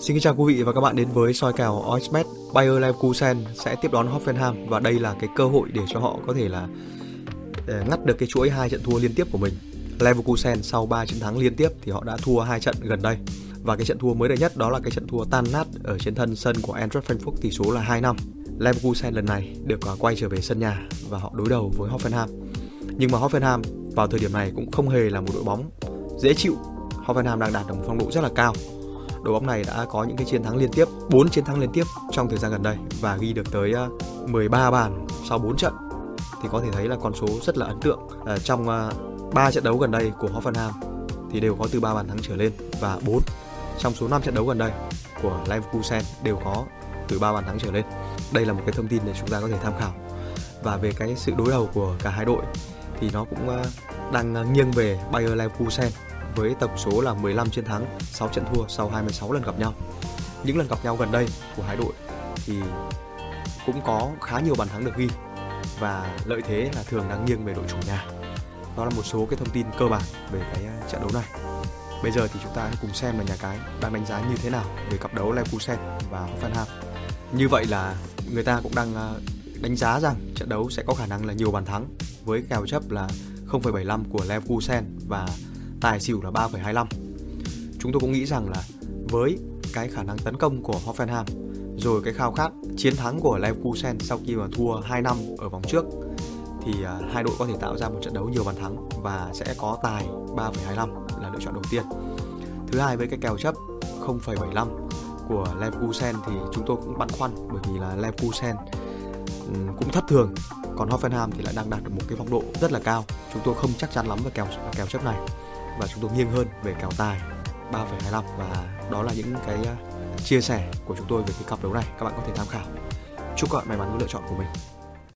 Xin kính chào quý vị và các bạn đến với soi kèo Oxbet Bayer Leverkusen sẽ tiếp đón Hoffenheim và đây là cái cơ hội để cho họ có thể là ờ, ngắt được cái chuỗi hai trận thua liên tiếp của mình. Leverkusen sau 3 chiến thắng liên tiếp thì họ đã thua hai trận gần đây. Và cái trận thua mới đây nhất đó là cái trận thua tan nát ở trên thân sân của Eintracht Frankfurt tỷ số là 2 năm. Leverkusen lần này được à, quay trở về sân nhà và họ đối đầu với Hoffenheim. Nhưng mà Hoffenheim vào thời điểm này cũng không hề là một đội bóng dễ chịu. Hoffenheim đang đạt được một phong độ rất là cao đội bóng này đã có những cái chiến thắng liên tiếp 4 chiến thắng liên tiếp trong thời gian gần đây và ghi được tới ờ, 13 bàn sau 4 trận thì có thể thấy là con số rất là ấn tượng à, trong ờ, uh, 3 trận đấu gần đây của Hoffenheim thì đều có từ 3 bàn thắng trở lên và 4 trong số 5 trận đấu gần đây của Leverkusen đều có từ 3 bàn thắng trở lên. Đây là một cái thông tin để chúng ta có thể tham khảo. Và về cái sự đối đầu của cả hai đội thì nó cũng uh, đang nghiêng về Bayer Leverkusen với tổng số là 15 chiến thắng, 6 trận thua sau 26 lần gặp nhau. Những lần gặp nhau gần đây của hai đội thì cũng có khá nhiều bàn thắng được ghi và lợi thế là thường đang nghiêng về đội chủ nhà. Đó là một số cái thông tin cơ bản về cái à, trận đấu này. Bây giờ thì chúng ta hãy cùng xem là nhà cái đang đánh giá như thế nào về cặp đấu Leverkusen và Hoffenheim. Như vậy là người ta cũng đang à, đánh giá rằng trận đấu sẽ có khả năng là nhiều bàn thắng với kèo chấp là 0,75 của Leverkusen và tài xỉu là 3,25. Chúng tôi cũng nghĩ rằng là với cái khả năng tấn công của Hoffenheim rồi cái khao khát chiến thắng của Leverkusen sau khi mà thua 2 năm ở vòng trước thì uh, hai đội có thể tạo ra một trận đấu nhiều bàn thắng và sẽ có tài 3,25 là lựa chọn đầu tiên. Thứ hai với cái kèo chấp 0,75 của Leverkusen thì chúng tôi cũng băn khoăn bởi vì là Leverkusen um, cũng thất thường còn Hoffenheim thì lại đang đạt được một cái phong độ rất là cao. Chúng tôi không chắc chắn lắm về kèo kèo chấp này và chúng tôi nghiêng hơn về kèo tài 3,25 và đó là những cái à, chia sẻ của chúng tôi về cái cặp đấu này. Các bạn có thể tham khảo. Chúc các bạn may mắn với lựa chọn của mình.